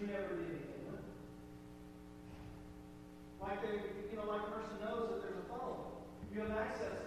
you never did anything with. Like, they, you know, like a person knows that there's a phone. You have access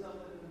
something